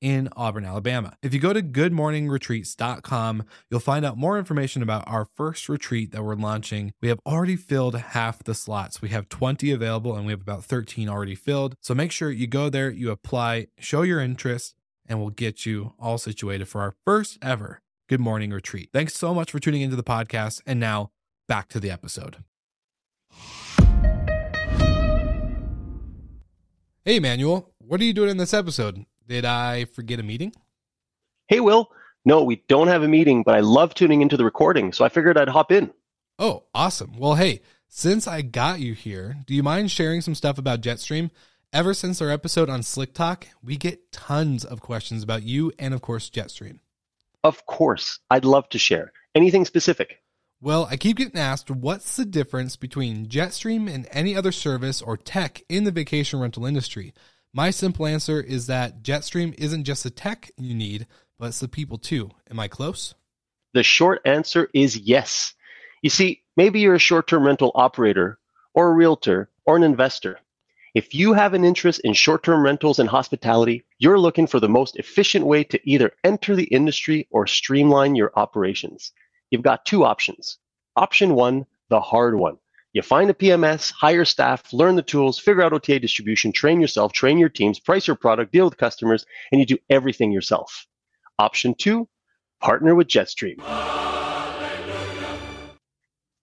in Auburn, Alabama. If you go to goodmorningretreats.com, you'll find out more information about our first retreat that we're launching. We have already filled half the slots. We have 20 available and we have about 13 already filled. So make sure you go there, you apply, show your interest, and we'll get you all situated for our first ever Good Morning Retreat. Thanks so much for tuning into the podcast. And now back to the episode. Hey, Emmanuel, what are you doing in this episode? Did I forget a meeting? Hey, Will. No, we don't have a meeting, but I love tuning into the recording, so I figured I'd hop in. Oh, awesome. Well, hey, since I got you here, do you mind sharing some stuff about Jetstream? Ever since our episode on Slick Talk, we get tons of questions about you and, of course, Jetstream. Of course. I'd love to share. Anything specific? Well, I keep getting asked what's the difference between Jetstream and any other service or tech in the vacation rental industry. My simple answer is that Jetstream isn't just the tech you need, but it's the people too. Am I close? The short answer is yes. You see, maybe you're a short term rental operator, or a realtor, or an investor. If you have an interest in short term rentals and hospitality, you're looking for the most efficient way to either enter the industry or streamline your operations. You've got two options. Option one, the hard one you find a PMS, hire staff, learn the tools, figure out OTA distribution, train yourself, train your teams, price your product, deal with customers, and you do everything yourself. Option two, partner with Jetstream.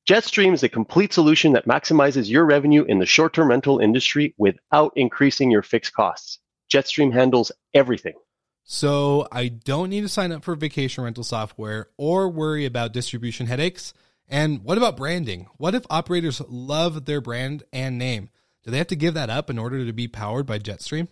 Jetstream is a complete solution that maximizes your revenue in the short term rental industry without increasing your fixed costs. Jetstream handles everything. So I don't need to sign up for vacation rental software or worry about distribution headaches. And what about branding? What if operators love their brand and name? Do they have to give that up in order to be powered by Jetstream?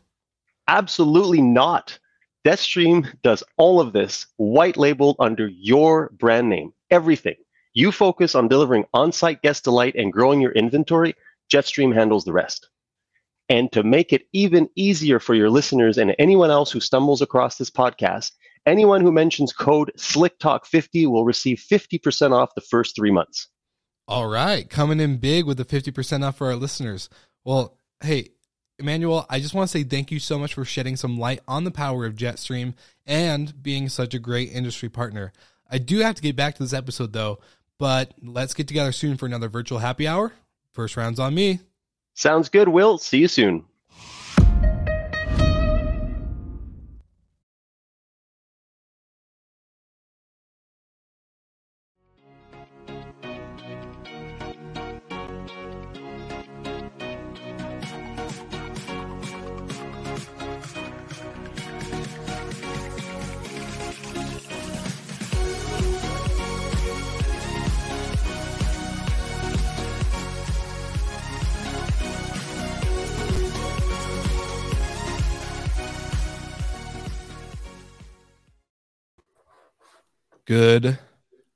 Absolutely not. Jetstream does all of this white labeled under your brand name, everything. You focus on delivering on site guest delight and growing your inventory. Jetstream handles the rest. And to make it even easier for your listeners and anyone else who stumbles across this podcast, Anyone who mentions code SlickTalk50 will receive 50% off the first three months. All right. Coming in big with the 50% off for our listeners. Well, hey, Emmanuel, I just want to say thank you so much for shedding some light on the power of Jetstream and being such a great industry partner. I do have to get back to this episode though, but let's get together soon for another virtual happy hour. First round's on me. Sounds good, Will. See you soon. Good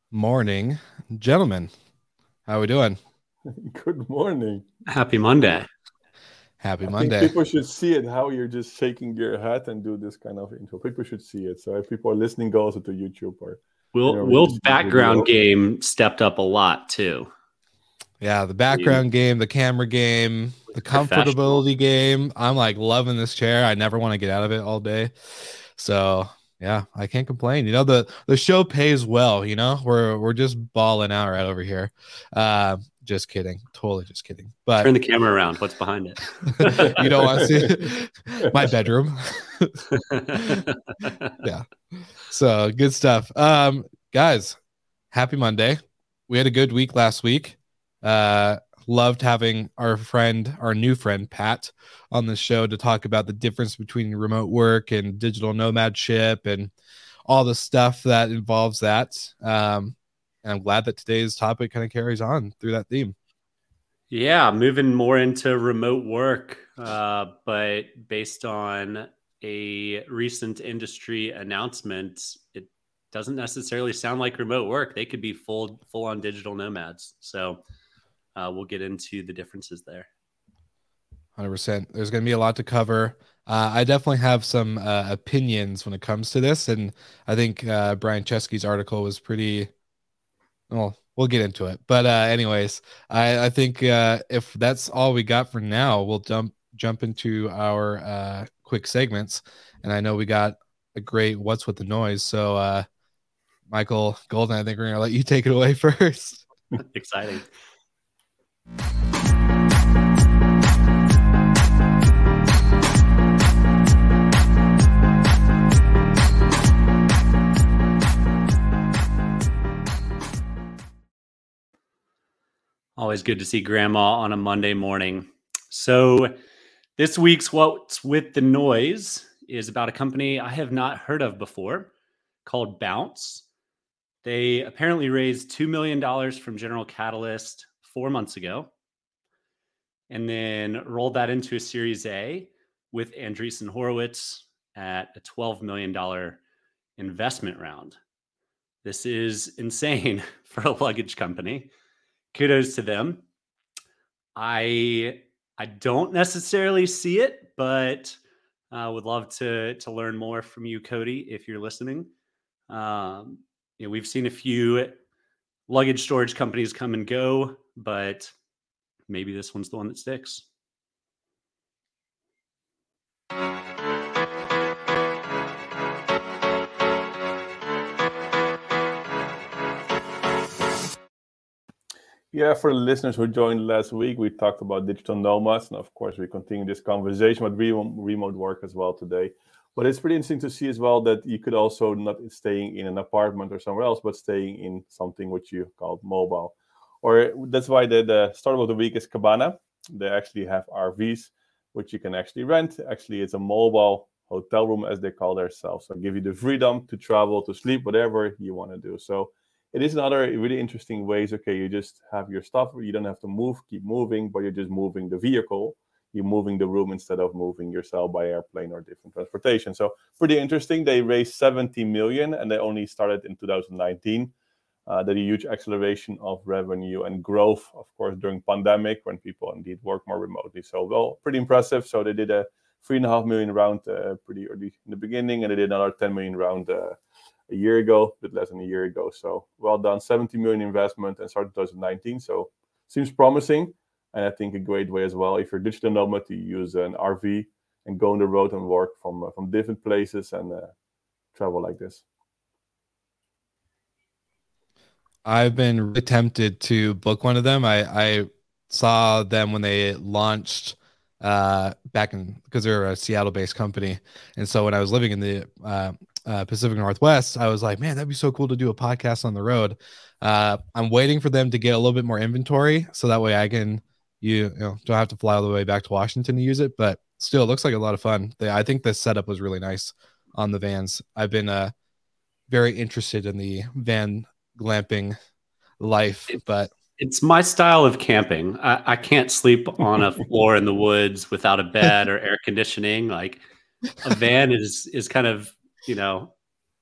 morning, gentlemen. How are we doing? Good morning. Happy Monday. Happy I Monday. people should see it how you're just shaking your head and do this kind of intro. People should see it. So if people are listening, go also to YouTube or Will you know, Will's background video. game stepped up a lot too. Yeah, the background game, the camera game, the comfortability game. I'm like loving this chair. I never want to get out of it all day. So yeah, I can't complain. You know, the the show pays well, you know. We're we're just balling out right over here. Uh just kidding. Totally just kidding. But Turn the camera around. What's behind it? you don't want to see my bedroom. yeah. So good stuff. Um, guys, happy Monday. We had a good week last week. Uh, loved having our friend, our new friend Pat, on the show to talk about the difference between remote work and digital nomadship and all the stuff that involves that. Um, and I'm glad that today's topic kind of carries on through that theme. yeah, moving more into remote work, uh, but based on a recent industry announcement, it doesn't necessarily sound like remote work. They could be full full on digital nomads. So uh, we'll get into the differences there. 100%. There's going to be a lot to cover. uh, I definitely have some uh, opinions when it comes to this, and I think uh, Brian Chesky's article was pretty. Well, we'll get into it, but uh, anyways, I, I think uh, if that's all we got for now, we'll jump jump into our uh, quick segments, and I know we got a great "What's with the Noise," so Michael Golden, I think we're gonna let you take it away first. Exciting. Always good to see grandma on a Monday morning. So, this week's What's with the Noise is about a company I have not heard of before called Bounce. They apparently raised $2 million from General Catalyst four months ago and then rolled that into a Series A with Andreessen Horowitz at a $12 million investment round. This is insane for a luggage company kudos to them. I I don't necessarily see it, but uh, would love to to learn more from you, Cody, if you're listening. Um, you know, we've seen a few luggage storage companies come and go, but maybe this one's the one that sticks. Yeah, for the listeners who joined last week, we talked about digital nomads, and of course, we continue this conversation with remote work as well today. But it's pretty interesting to see as well that you could also not staying in an apartment or somewhere else, but staying in something which you call mobile. Or that's why the, the start of the week is Cabana. They actually have RVs, which you can actually rent. Actually, it's a mobile hotel room, as they call themselves. So give you the freedom to travel, to sleep, whatever you want to do. So it is another really interesting ways. Okay, you just have your stuff. You don't have to move, keep moving, but you're just moving the vehicle. You're moving the room instead of moving yourself by airplane or different transportation. So pretty interesting. They raised 70 million, and they only started in 2019. Uh, that a huge acceleration of revenue and growth, of course, during pandemic when people indeed work more remotely. So well, pretty impressive. So they did a three and a half million round uh, pretty early in the beginning, and they did another 10 million round uh, a year ago, a bit less than a year ago. So well done, 70 million investment and started 2019. So seems promising. And I think a great way as well, if you're digital nomad, to use an RV and go on the road and work from uh, from different places and uh, travel like this. I've been tempted to book one of them. I, I saw them when they launched uh, back in because they're a Seattle based company. And so when I was living in the uh, uh, Pacific Northwest, I was like, man, that'd be so cool to do a podcast on the road. Uh, I'm waiting for them to get a little bit more inventory so that way I can you, you know don't have to fly all the way back to Washington to use it. But still, it looks like a lot of fun. They, I think the setup was really nice on the vans. I've been uh, very interested in the van glamping life, but it's my style of camping. I, I can't sleep on a floor in the woods without a bed or air conditioning. Like a van is is kind of you know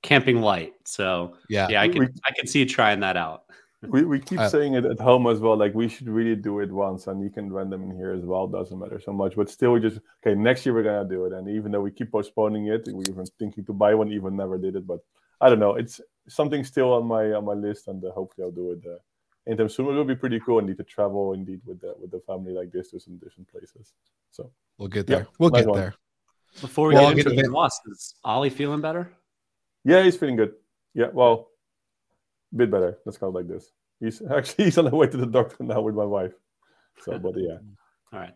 camping light. So yeah, yeah, I can I can see you trying that out. We we keep uh, saying it at home as well. Like we should really do it once, and you can run them in here as well. Doesn't matter so much, but still, we just okay. Next year we're gonna do it, and even though we keep postponing it, we even thinking to buy one, even never did it. But I don't know. It's something still on my on my list, and uh, hopefully I'll do it. Uh, anytime soon. It will be pretty cool indeed to travel indeed with the with the family like this to some different places. So we'll get there. Yeah, we'll get one. there. Before we well, get into the loss, is Ollie feeling better? Yeah, he's feeling good. Yeah, well, a bit better. Let's call it like this. He's actually he's on the way to the doctor now with my wife. So, but yeah. All right.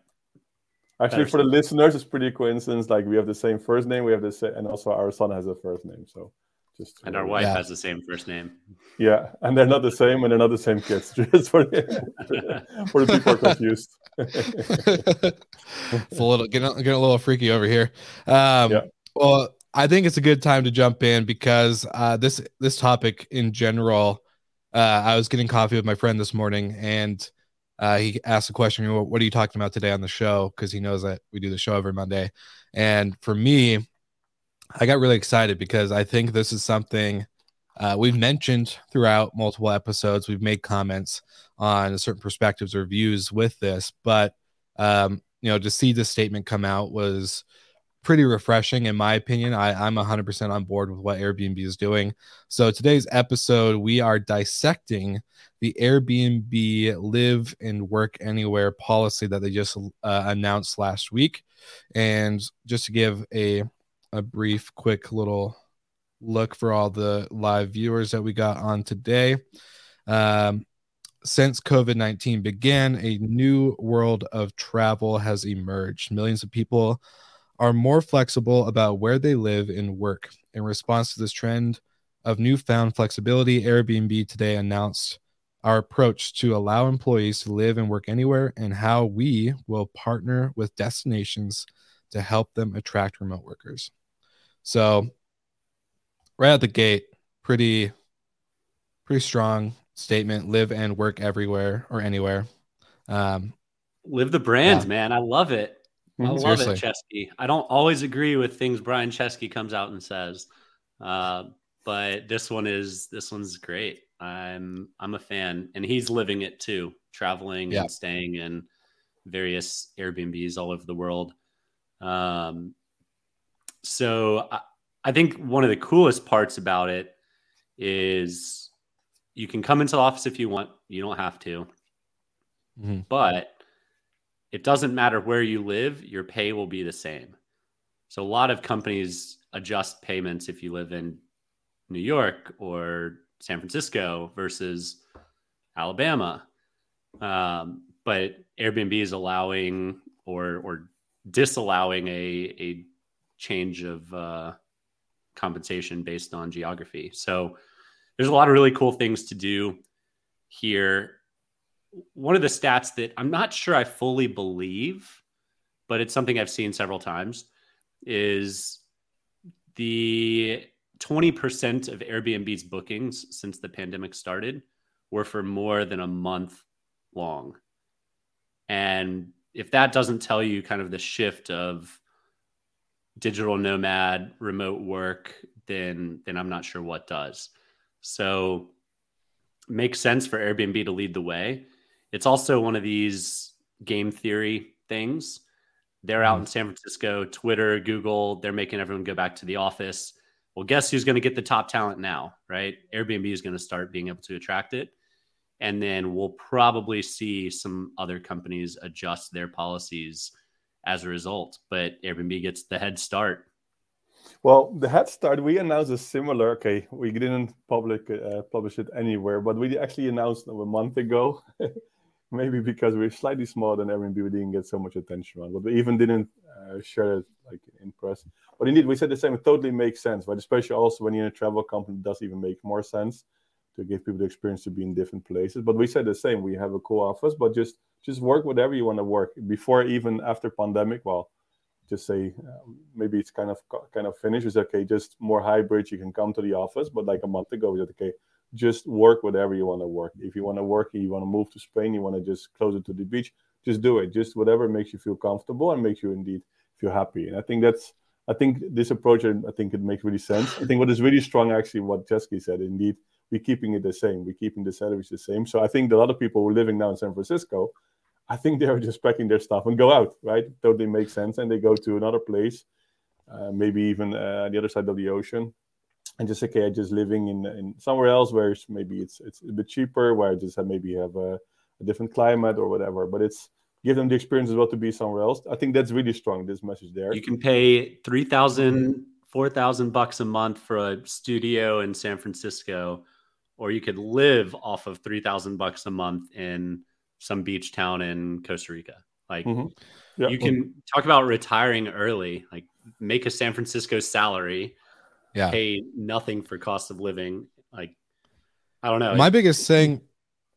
Actually, better for the listeners, it's pretty coincidence. Like we have the same first name, we have the same, and also our son has a first name. So just and our wife yeah. has the same first name. Yeah, and they're not the same, and they're not the same kids. Just for the, for the people confused. it's a little getting, getting a little freaky over here. Um, yeah. Well, I think it's a good time to jump in because uh, this this topic in general. Uh, I was getting coffee with my friend this morning, and uh, he asked a question: "What are you talking about today on the show?" Because he knows that we do the show every Monday. And for me, I got really excited because I think this is something uh, we've mentioned throughout multiple episodes. We've made comments on certain perspectives or views with this, but um, you know, to see this statement come out was pretty refreshing in my opinion. I, I'm 100% on board with what Airbnb is doing. So today's episode, we are dissecting the Airbnb live and work anywhere policy that they just uh, announced last week. And just to give a a brief, quick little look for all the live viewers that we got on today. Um, since COVID 19 began, a new world of travel has emerged. Millions of people are more flexible about where they live and work. In response to this trend of newfound flexibility, Airbnb today announced our approach to allow employees to live and work anywhere and how we will partner with destinations to help them attract remote workers. So, right out the gate, pretty pretty strong statement live and work everywhere or anywhere. Um, live the brand, yeah. man. I love it. I mm-hmm. love Seriously. it, Chesky. I don't always agree with things Brian Chesky comes out and says, uh, but this one is this one's great. I'm I'm a fan, and he's living it too, traveling yeah. and staying in various Airbnbs all over the world. Um, so I, I think one of the coolest parts about it is you can come into the office if you want. You don't have to, mm-hmm. but it doesn't matter where you live, your pay will be the same. So a lot of companies adjust payments if you live in New York or San Francisco versus Alabama. Um, but Airbnb is allowing or or disallowing a a change of uh, compensation based on geography. So there's a lot of really cool things to do here one of the stats that I'm not sure I fully believe, but it's something I've seen several times is the 20% of Airbnb's bookings since the pandemic started were for more than a month long. And if that doesn't tell you kind of the shift of digital nomad remote work, then then I'm not sure what does. So makes sense for Airbnb to lead the way. It's also one of these game theory things. They're out in mm-hmm. San Francisco, Twitter, Google, they're making everyone go back to the office. Well, guess who's going to get the top talent now, right? Airbnb is going to start being able to attract it. And then we'll probably see some other companies adjust their policies as a result. But Airbnb gets the head start. Well, the head start, we announced a similar. Okay, we didn't public uh, publish it anywhere, but we actually announced a month ago maybe because we're slightly smaller than Airbnb, we didn't get so much attention on. But we even didn't uh, share it like in press. But indeed, we said the same. It totally makes sense, but especially also when you're in a travel company, it does even make more sense to give people the experience to be in different places. But we said the same. We have a cool office, but just just work whatever you want to work before even after pandemic. Well, just say um, maybe it's kind of kind of finished. It's okay. Just more hybrid. You can come to the office, but like a month ago, we said okay just work whatever you want to work. If you want to work, you want to move to Spain, you want to just closer to the beach, just do it. Just whatever makes you feel comfortable and makes you indeed feel happy. And I think that's, I think this approach, I think it makes really sense. I think what is really strong, actually, what Chesky said, indeed, we're keeping it the same. We're keeping the salaries the same. So I think a lot of people who are living now in San Francisco, I think they're just packing their stuff and go out, right? Totally makes sense. And they go to another place, uh, maybe even uh, the other side of the ocean and just okay, I just living in in somewhere else where it's, maybe it's it's a bit cheaper, where I just have maybe have a, a, different climate or whatever. But it's give them the experience as well to be somewhere else. I think that's really strong. This message there. You can pay three thousand, four thousand bucks a month for a studio in San Francisco, or you could live off of three thousand bucks a month in some beach town in Costa Rica. Like mm-hmm. yeah. you can talk about retiring early, like make a San Francisco salary yeah. pay nothing for cost of living. Like, I don't know. My biggest thing,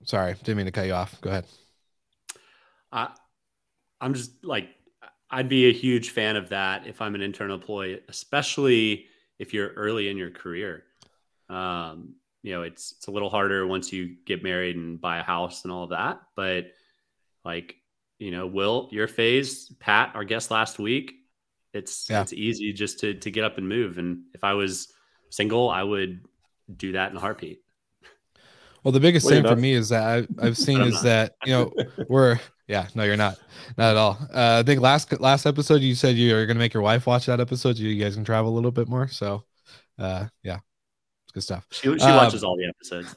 sorry, didn't mean to cut you off. Go ahead. I, I'm just like, I'd be a huge fan of that if I'm an internal employee, especially if you're early in your career. Um, you know, it's it's a little harder once you get married and buy a house and all of that. But like, you know, Will, your phase, Pat, our guest last week, it's yeah. it's easy just to to get up and move. And if I was single, I would do that in a heartbeat. Well, the biggest thing for me is that I've, I've seen is not. that you know we're Yeah, no, you're not. Not at all. Uh, I think last last episode you said you were gonna make your wife watch that episode so you guys can travel a little bit more. So, uh, yeah, it's good stuff. She, she um, watches all the episodes.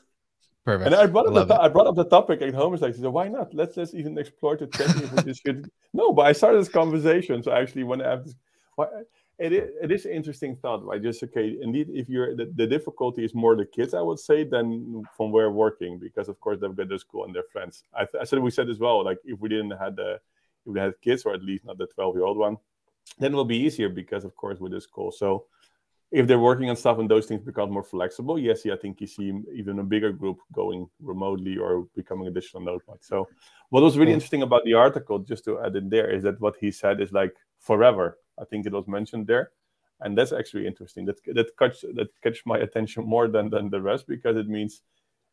Perfect. And I brought up the, I brought up the topic at home. Like, so why not? Let's let's even explore to check if this should. No, but I started this conversation. So I actually, when I have this, why, it is, it is an interesting thought, right? Just okay, indeed, if you're the, the difficulty is more the kids, I would say, than from where working, because of course they've got their school and their friends. I, I said we said as well, like if we didn't have the if we had kids or at least not the twelve year old one, then it will be easier because of course with the school. So if they're working on stuff and those things become more flexible, yes, yeah, I think you see even a bigger group going remotely or becoming additional node So what was really interesting about the article, just to add in there, is that what he said is like forever I think it was mentioned there, and that's actually interesting. That that catch that catch my attention more than than the rest because it means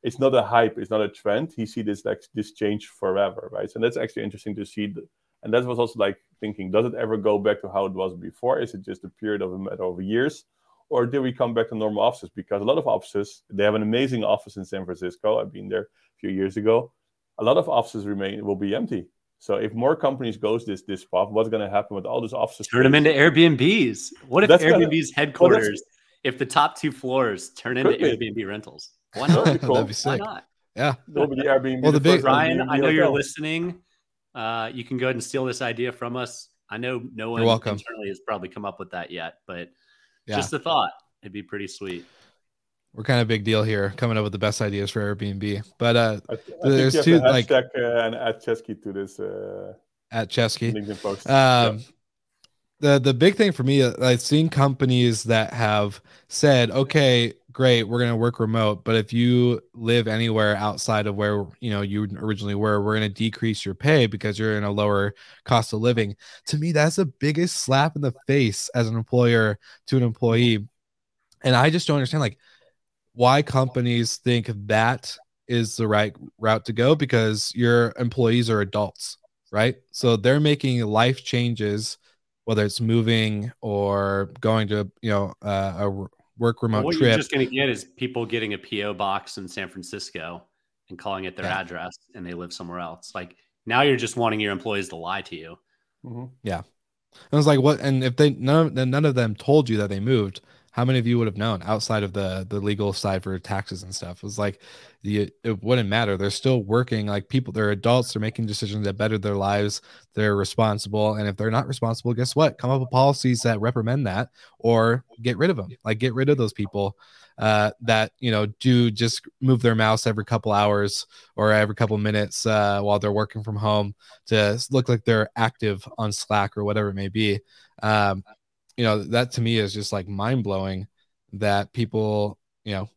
it's not a hype, it's not a trend. He see this like this change forever, right? So that's actually interesting to see. The, and that was also like thinking, does it ever go back to how it was before? Is it just a period of a matter of years? Or do we come back to normal offices? Because a lot of offices, they have an amazing office in San Francisco. I've been there a few years ago. A lot of offices remain will be empty so if more companies goes this this path, what's going to happen with all those offices? Turn them into Airbnbs. What if that's Airbnb's gonna, headquarters? Well, if the top two floors turn into Airbnb rentals, why not? cool. That'd be sick. Why not? Yeah. Nobody Airbnb. Well, the big Ryan, Airbnb I know you're listening. Uh, you can go ahead and steal this idea from us. I know no one internally has probably come up with that yet, but yeah. just a thought. It'd be pretty sweet we're kind of big deal here, coming up with the best ideas for Airbnb. But uh, I, I there's two like uh, and add Chesky to this uh, at Chesky. Um, yeah. The the big thing for me, uh, I've seen companies that have said, okay, great, we're going to work remote, but if you live anywhere outside of where you know you originally were, we're going to decrease your pay because you're in a lower cost of living. To me, that's the biggest slap in the face as an employer to an employee, and I just don't understand like why companies think that is the right route to go because your employees are adults, right? So they're making life changes, whether it's moving or going to, you know, uh, a work remote what trip. you're just going to get is people getting a PO box in San Francisco and calling it their yeah. address, and they live somewhere else. Like now, you're just wanting your employees to lie to you. Mm-hmm. Yeah, I was like, what? And if they none, of, none of them told you that they moved, how many of you would have known outside of the the legal side for taxes and stuff? It was like the it wouldn't matter. They're still working like people. They're adults. They're making decisions that better their lives. They're responsible. And if they're not responsible, guess what? Come up with policies that reprimand that or get rid of them. Like get rid of those people uh, that you know do just move their mouse every couple hours or every couple minutes uh, while they're working from home to look like they're active on Slack or whatever it may be. Um, you know that to me is just like mind blowing that people you know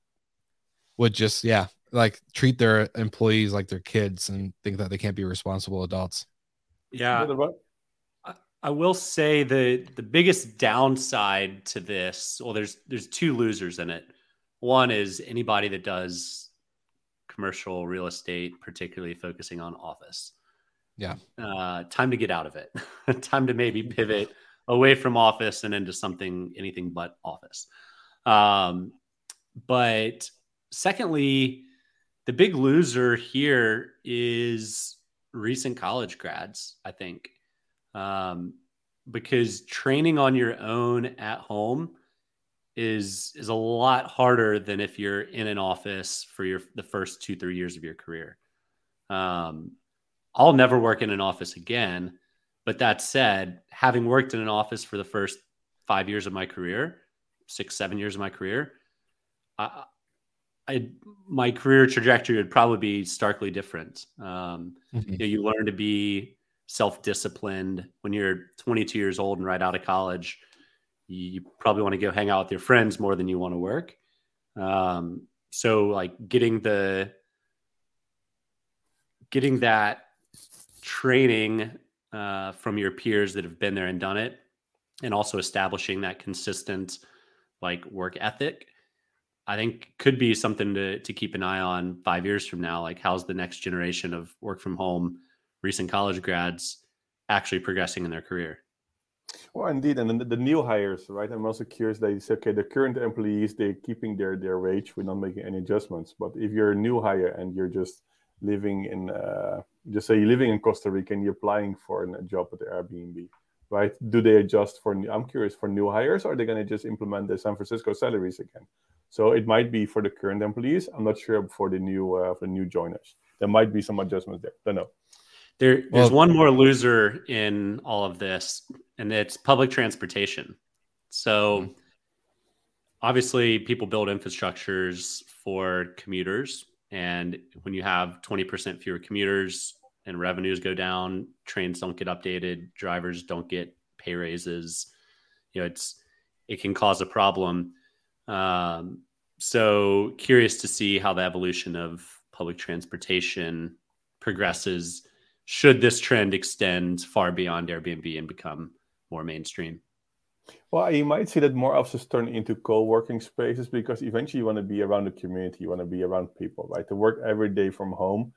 would just yeah like treat their employees like their kids and think that they can't be responsible adults. Yeah. I will say the the biggest downside to this well there's there's two losers in it. One is anybody that does commercial real estate particularly focusing on office. Yeah. Uh, time to get out of it. Time to maybe pivot away from office and into something anything but office. Um, but secondly, the big loser here is recent college grads, I think, um, because training on your own at home is is a lot harder than if you're in an office for your the first two three years of your career. Um, I'll never work in an office again but that said, having worked in an office for the first five years of my career, six, seven years of my career, I, I my career trajectory would probably be starkly different. Um, mm-hmm. you, know, you learn to be self-disciplined when you're 22 years old and right out of college. You, probably want to go hang out with your friends more than you want to work. Um, so, like getting the getting that training uh, from your peers that have been there and done it, and also establishing that consistent like work ethic. I think could be something to to keep an eye on five years from now. Like, how's the next generation of work from home, recent college grads actually progressing in their career? Well, indeed, and the, the new hires, right? I'm also curious. They say, okay, the current employees they're keeping their their wage. We're not making any adjustments. But if you're a new hire and you're just living in uh, just say you're living in Costa Rica and you're applying for a job at the Airbnb, right? Do they adjust for? I'm curious for new hires, or are they going to just implement the San Francisco salaries again? So it might be for the current employees. I'm not sure for the new uh, for the new joiners. There might be some adjustments there. Don't know. There, there's well, one more loser in all of this, and it's public transportation. So, mm-hmm. obviously, people build infrastructures for commuters, and when you have 20% fewer commuters and revenues go down, trains don't get updated, drivers don't get pay raises. You know, it's it can cause a problem. Um, so, curious to see how the evolution of public transportation progresses should this trend extend far beyond Airbnb and become more mainstream? Well, you might see that more offices turn into co-working spaces because eventually you want to be around the community, you want to be around people, right? To work every day from home,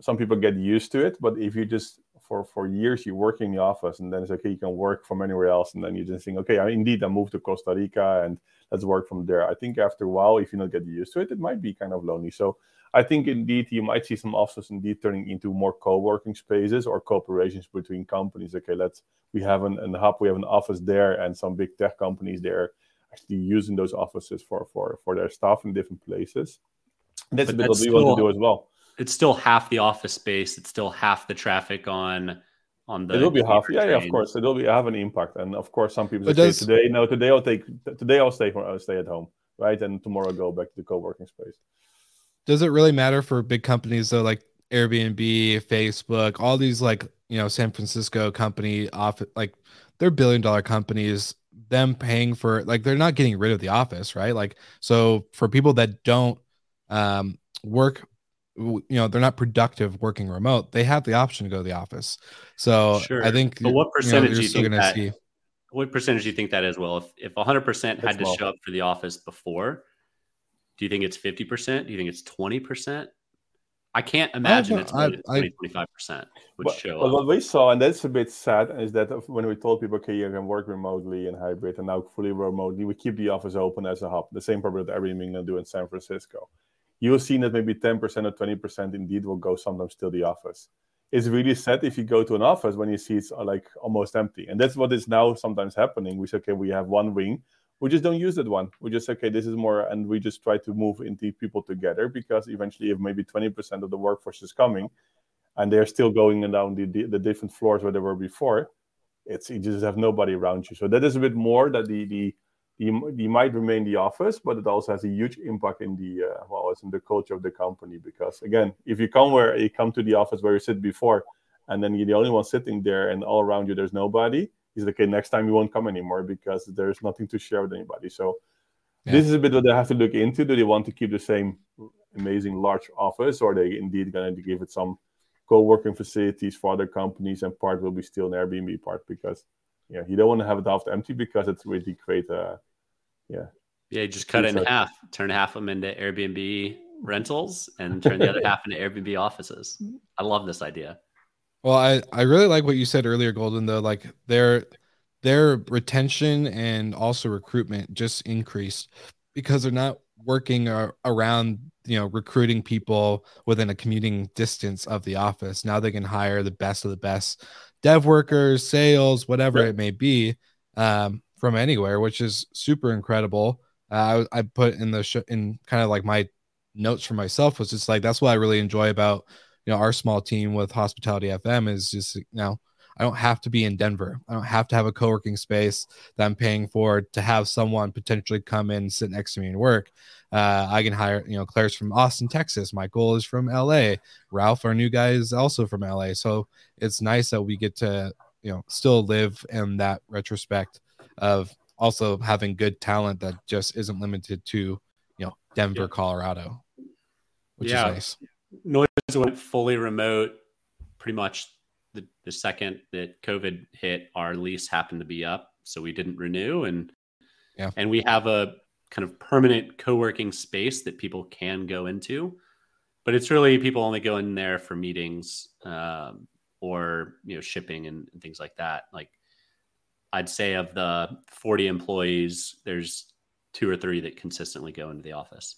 some people get used to it, but if you just for for years you work in the office and then it's okay, you can work from anywhere else, and then you just think, okay, I, indeed, I moved to Costa Rica and let's work from there. I think after a while, if you don't get used to it, it might be kind of lonely. So I think indeed you might see some offices indeed turning into more co-working spaces or cooperations between companies. Okay, let's we have an, an hub, we have an office there, and some big tech companies there actually using those offices for for for their staff in different places. That's but a bit that's what we want to do as well. It's still half the office space. It's still half the traffic on on the. It will be half. Yeah, yeah, of course. It will be have an impact, and of course, some people say does, today, no, today I'll take today I'll stay I'll stay at home, right, and tomorrow I'll go back to the co-working space does it really matter for big companies though, like Airbnb, Facebook, all these like you know San Francisco company off like they're billion dollar companies. Them paying for like they're not getting rid of the office, right? Like so for people that don't um, work you know they're not productive working remote they have the option to go to the office so sure. i think but what percentage you know, do you think that, see... what percentage do you think that is well if, if 100% had to show up for the office before do you think it's 50%? Do you think it's 20%? I can't imagine it's more than 20, 25% would but, show but What we saw, and that's a bit sad, is that when we told people, okay, you can work remotely and hybrid and now fully remotely, we keep the office open as a hub. The same problem that everything going to do in San Francisco. You'll see that maybe 10% or 20% indeed will go sometimes to the office. It's really sad if you go to an office when you see it's uh, like almost empty. And that's what is now sometimes happening. We say, okay, we have one wing we just don't use that one. We just okay, this is more, and we just try to move into people together because eventually, if maybe twenty percent of the workforce is coming, and they're still going down the, the different floors where they were before, it's you just have nobody around you. So that is a bit more that the the you, you might remain the office, but it also has a huge impact in the uh, well, it's in the culture of the company. Because again, if you come where you come to the office where you sit before, and then you're the only one sitting there, and all around you there's nobody, he's like, okay, next time you won't come anymore because there's nothing to share with anybody. So yeah. this is a bit what they have to look into. Do they want to keep the same amazing large office, or are they indeed going to give it some co-working facilities for other companies, and part will be still an Airbnb part because yeah, you don't want to have it half empty because it's really create a yeah. Yeah, just cut it in half, turn half of them into Airbnb rentals, and turn the other half into Airbnb offices. I love this idea. Well, I I really like what you said earlier, Golden. Though, like their their retention and also recruitment just increased because they're not working around you know recruiting people within a commuting distance of the office. Now they can hire the best of the best dev workers, sales, whatever it may be, um, from anywhere, which is super incredible. Uh, I, I put in the sh- in kind of like my notes for myself was just like that's what I really enjoy about you know our small team with hospitality fm is just you know i don't have to be in denver. I don't have to have a co-working space that i'm paying for to have someone potentially come in sit next to me and work. Uh, i can hire you know claire's from austin texas. Michael is from la ralph our new guy is also from la so it's nice that we get to you know still live in that retrospect of also having good talent that just isn't limited to you know denver yeah. colorado which yeah. is nice Noise went fully remote pretty much the, the second that COVID hit, our lease happened to be up. So we didn't renew. And yeah. and we have a kind of permanent co-working space that people can go into. But it's really people only go in there for meetings um, or you know shipping and, and things like that. Like I'd say of the 40 employees, there's two or three that consistently go into the office.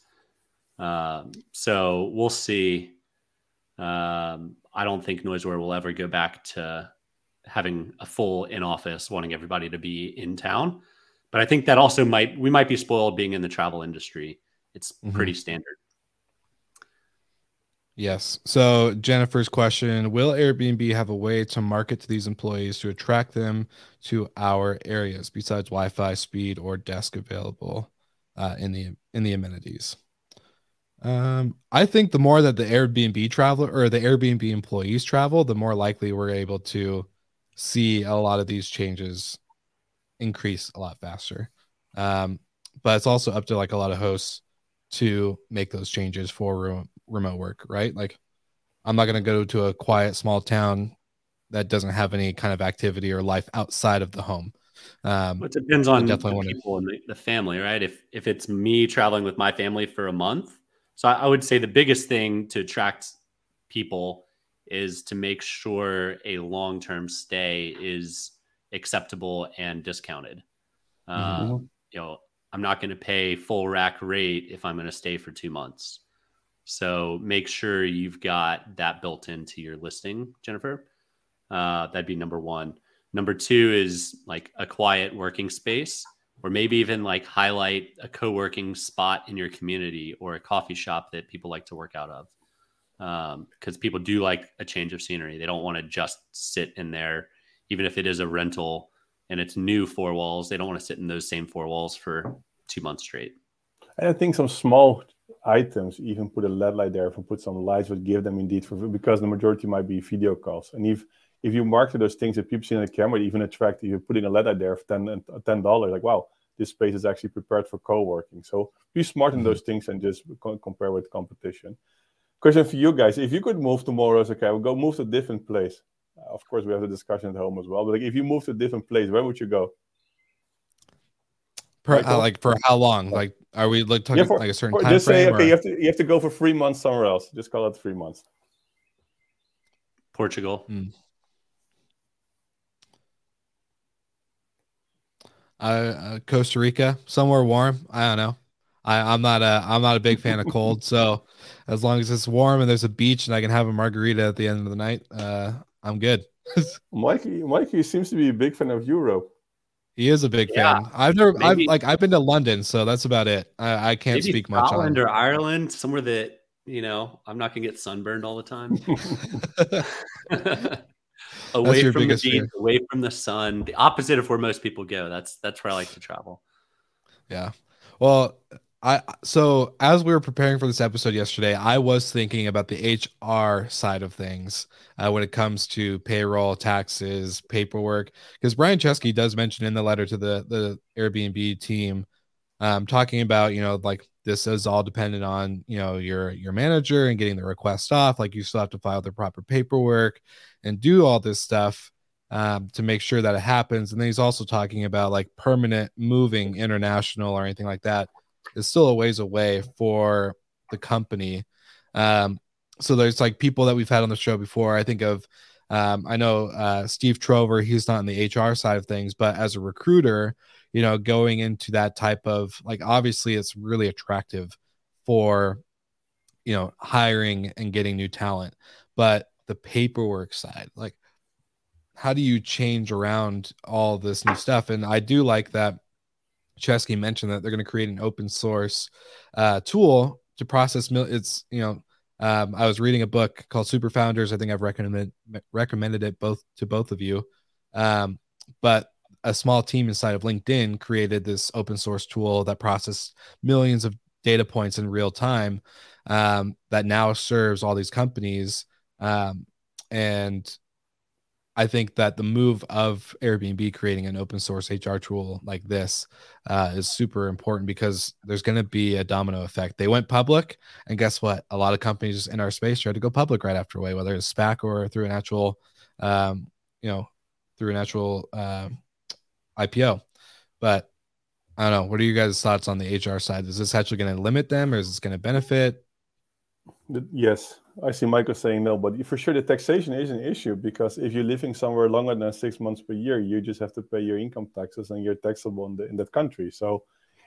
Um, so we'll see. Um, I don't think NoiseAware will ever go back to having a full in office, wanting everybody to be in town. But I think that also might we might be spoiled being in the travel industry. It's mm-hmm. pretty standard. Yes. So Jennifer's question: Will Airbnb have a way to market to these employees to attract them to our areas besides Wi-Fi speed or desk available uh, in the in the amenities? Um, I think the more that the Airbnb traveler or the Airbnb employees travel, the more likely we're able to see a lot of these changes increase a lot faster. Um, but it's also up to like a lot of hosts to make those changes for re- remote work, right? Like, I'm not going to go to a quiet small town that doesn't have any kind of activity or life outside of the home. Um, it depends on definitely the people and the, the family, right? If if it's me traveling with my family for a month, so I, I would say the biggest thing to attract people is to make sure a long term stay is acceptable and discounted. Uh, mm-hmm. you know, I'm not going to pay full rack rate if I'm going to stay for two months. So make sure you've got that built into your listing, Jennifer. Uh, that'd be number one. Number two is like a quiet working space, or maybe even like highlight a co working spot in your community or a coffee shop that people like to work out of because um, people do like a change of scenery. They don't want to just sit in there, even if it is a rental and it's new four walls. They don't want to sit in those same four walls for two months straight. And I think some small items, even put a LED light there, if you put some lights, would give them indeed for because the majority might be video calls. And if if you market those things that people see on the camera, even attract, if you're putting a LED light there for 10 ten dollars, like wow, this space is actually prepared for co-working. So be smart in mm-hmm. those things and just compare with competition question for you guys: If you could move tomorrow, it's okay, we'll go move to a different place. Uh, of course, we have the discussion at home as well. But like, if you move to a different place, where would you go? Per, uh, like for how long? Like, are we like talking yeah, for, like a certain time Just say, okay, or? you have to you have to go for three months somewhere else. Just call it three months. Portugal. Mm. Uh, uh, Costa Rica, somewhere warm. I don't know. I, I'm not a I'm not a big fan of cold, so as long as it's warm and there's a beach and I can have a margarita at the end of the night, uh, I'm good. Mikey, Mikey seems to be a big fan of Europe. He is a big yeah, fan. I've never, I've like, I've been to London, so that's about it. I, I can't speak Scotland much. Scotland or Ireland, somewhere that you know I'm not gonna get sunburned all the time. away from the beach, fear. away from the sun, the opposite of where most people go. That's that's where I like to travel. Yeah. Well, I so as we were preparing for this episode yesterday, I was thinking about the HR side of things uh, when it comes to payroll, taxes, paperwork, because Brian Chesky does mention in the letter to the the Airbnb team, um, talking about you know like this is all dependent on you know your your manager and getting the request off. Like you still have to file the proper paperwork and do all this stuff um, to make sure that it happens. And then he's also talking about like permanent moving international or anything like that is still a ways away for the company. Um, so there's like people that we've had on the show before. I think of, um, I know uh, Steve Trover. He's not on the HR side of things, but as a recruiter, you know, going into that type of like, obviously, it's really attractive for, you know, hiring and getting new talent. But the paperwork side, like, how do you change around all this new stuff? And I do like that Chesky mentioned that they're going to create an open source uh, tool to process. Mil- it's you know, um, I was reading a book called Super Founders. I think I've recommended recommended it both to both of you. Um, but a small team inside of LinkedIn created this open source tool that processed millions of data points in real time um, that now serves all these companies. Um, and I think that the move of Airbnb creating an open source HR tool like this uh, is super important because there's going to be a domino effect. They went public, and guess what? A lot of companies in our space tried to go public right after away, whether it's SPAC or through an actual, um, you know, through an actual uh, um, IPO. But I don't know. What are you guys' thoughts on the HR side? Is this actually going to limit them, or is this going to benefit? Yes, I see Michael saying no, but for sure the taxation is an issue because if you're living somewhere longer than six months per year, you just have to pay your income taxes and you're taxable in, the, in that country. So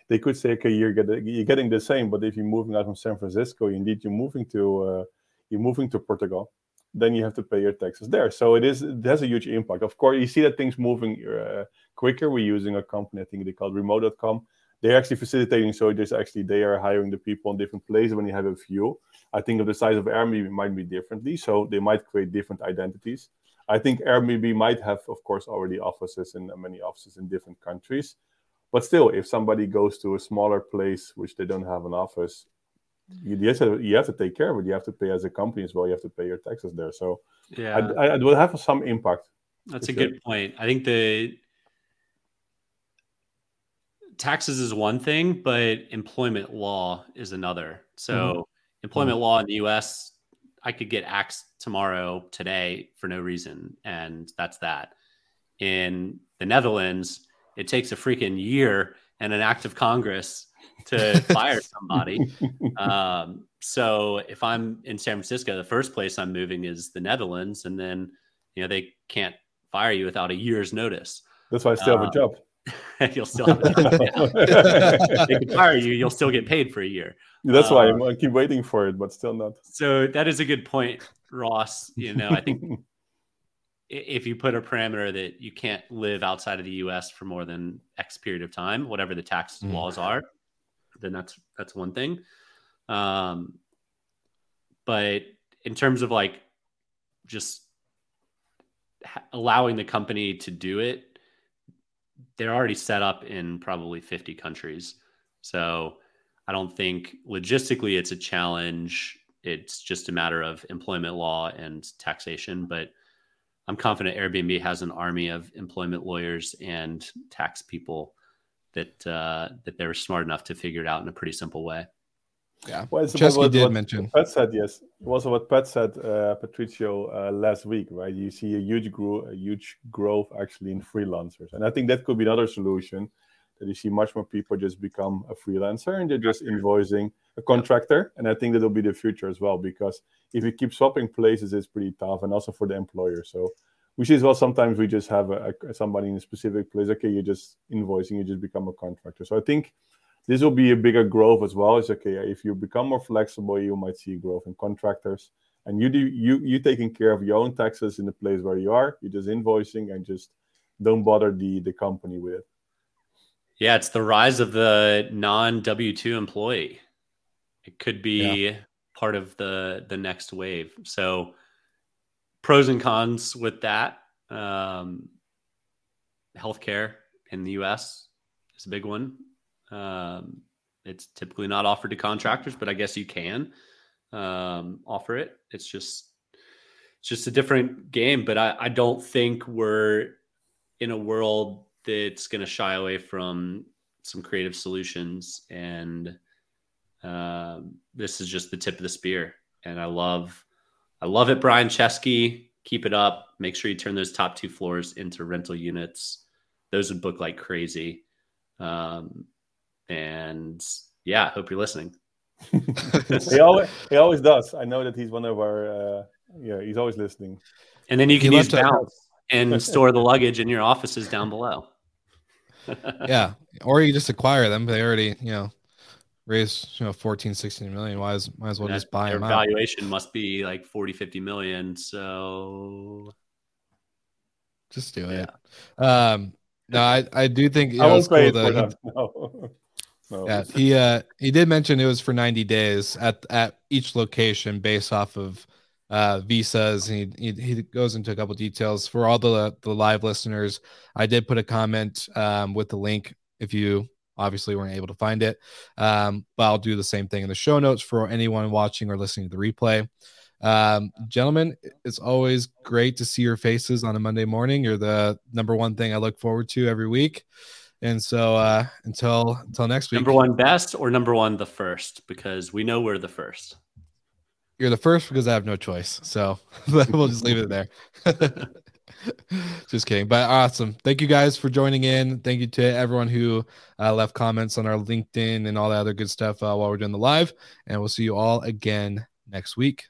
they could say, okay, you're getting you're getting the same, but if you're moving out from San Francisco, indeed you're moving to uh, you're moving to Portugal, then you have to pay your taxes there. So it is it has a huge impact. Of course, you see that things moving uh, quicker. We're using a company, I think they called remote.com. They're actually facilitating, so there's actually they are hiring the people in different places when you have a few. I think of the size of Airbnb might be differently, so they might create different identities. I think Airbnb might have, of course, already offices in many offices in different countries. But still, if somebody goes to a smaller place which they don't have an office, you, you, have to, you have to take care of it. You have to pay as a company as well. You have to pay your taxes there. So yeah, I, I, it will have some impact. That's a sure. good point. I think the taxes is one thing, but employment law is another. So mm-hmm. Employment mm-hmm. law in the U.S. I could get axed tomorrow, today, for no reason, and that's that. In the Netherlands, it takes a freaking year and an act of Congress to fire somebody. Um, so if I'm in San Francisco, the first place I'm moving is the Netherlands, and then you know they can't fire you without a year's notice. That's why I still um, have a um, job. you'll still have a they can fire you. You'll still get paid for a year. That's um, why I keep waiting for it, but still not. So that is a good point, Ross. You know, I think if you put a parameter that you can't live outside of the U.S. for more than X period of time, whatever the tax mm. laws are, then that's that's one thing. Um, but in terms of like just allowing the company to do it, they're already set up in probably 50 countries. So I don't think logistically it's a challenge. It's just a matter of employment law and taxation. But I'm confident Airbnb has an army of employment lawyers and tax people that uh, that they're smart enough to figure it out in a pretty simple way. Yeah, well, it's Chesky what, did what mention. Pat said yes. It was what Pat said, uh, Patricio, uh, last week, right? You see a huge grow, a huge growth actually in freelancers, and I think that could be another solution. That you see much more people just become a freelancer and they're just invoicing a contractor, and I think that will be the future as well because if you keep swapping places, it's pretty tough, and also for the employer. So we see as well sometimes we just have a, a, somebody in a specific place. Okay, you're just invoicing, you just become a contractor. So I think this will be a bigger growth as well. It's okay if you become more flexible, you might see growth in contractors, and you do you you taking care of your own taxes in the place where you are. You're just invoicing and just don't bother the the company with it. Yeah, it's the rise of the non W two employee. It could be yeah. part of the the next wave. So pros and cons with that. Um, healthcare in the U.S. is a big one. Um, it's typically not offered to contractors, but I guess you can um, offer it. It's just it's just a different game. But I, I don't think we're in a world that's going to shy away from some creative solutions. And um, this is just the tip of the spear. And I love I love it, Brian Chesky. Keep it up. Make sure you turn those top two floors into rental units. Those would book like crazy. Um, and yeah, hope you're listening. he always he always does. I know that he's one of our uh, yeah, he's always listening. And then you can he use Bounce and store the luggage in your offices down below. yeah, or you just acquire them. They already, you know, raise you know 14 16 million why is might as well just buy their them valuation out. must be like 40 50 million so just do yeah. it um no i i do think I won't cool that he, no. Yeah he uh he did mention it was for 90 days at at each location based off of uh visas. And he, he, he goes into a couple details. For all the the live listeners i did put a comment um with the link if you obviously weren't able to find it. Um, but i'll do the same thing in the show notes for anyone watching or listening to the replay. Um, gentlemen it's always great to see your faces on a monday morning. You're the number one thing i look forward to every week and so uh, until until next week number one best or number one the first because we know we're the first you're the first because i have no choice so we'll just leave it there Just kidding. But awesome. Thank you guys for joining in. Thank you to everyone who uh, left comments on our LinkedIn and all that other good stuff uh, while we're doing the live. And we'll see you all again next week.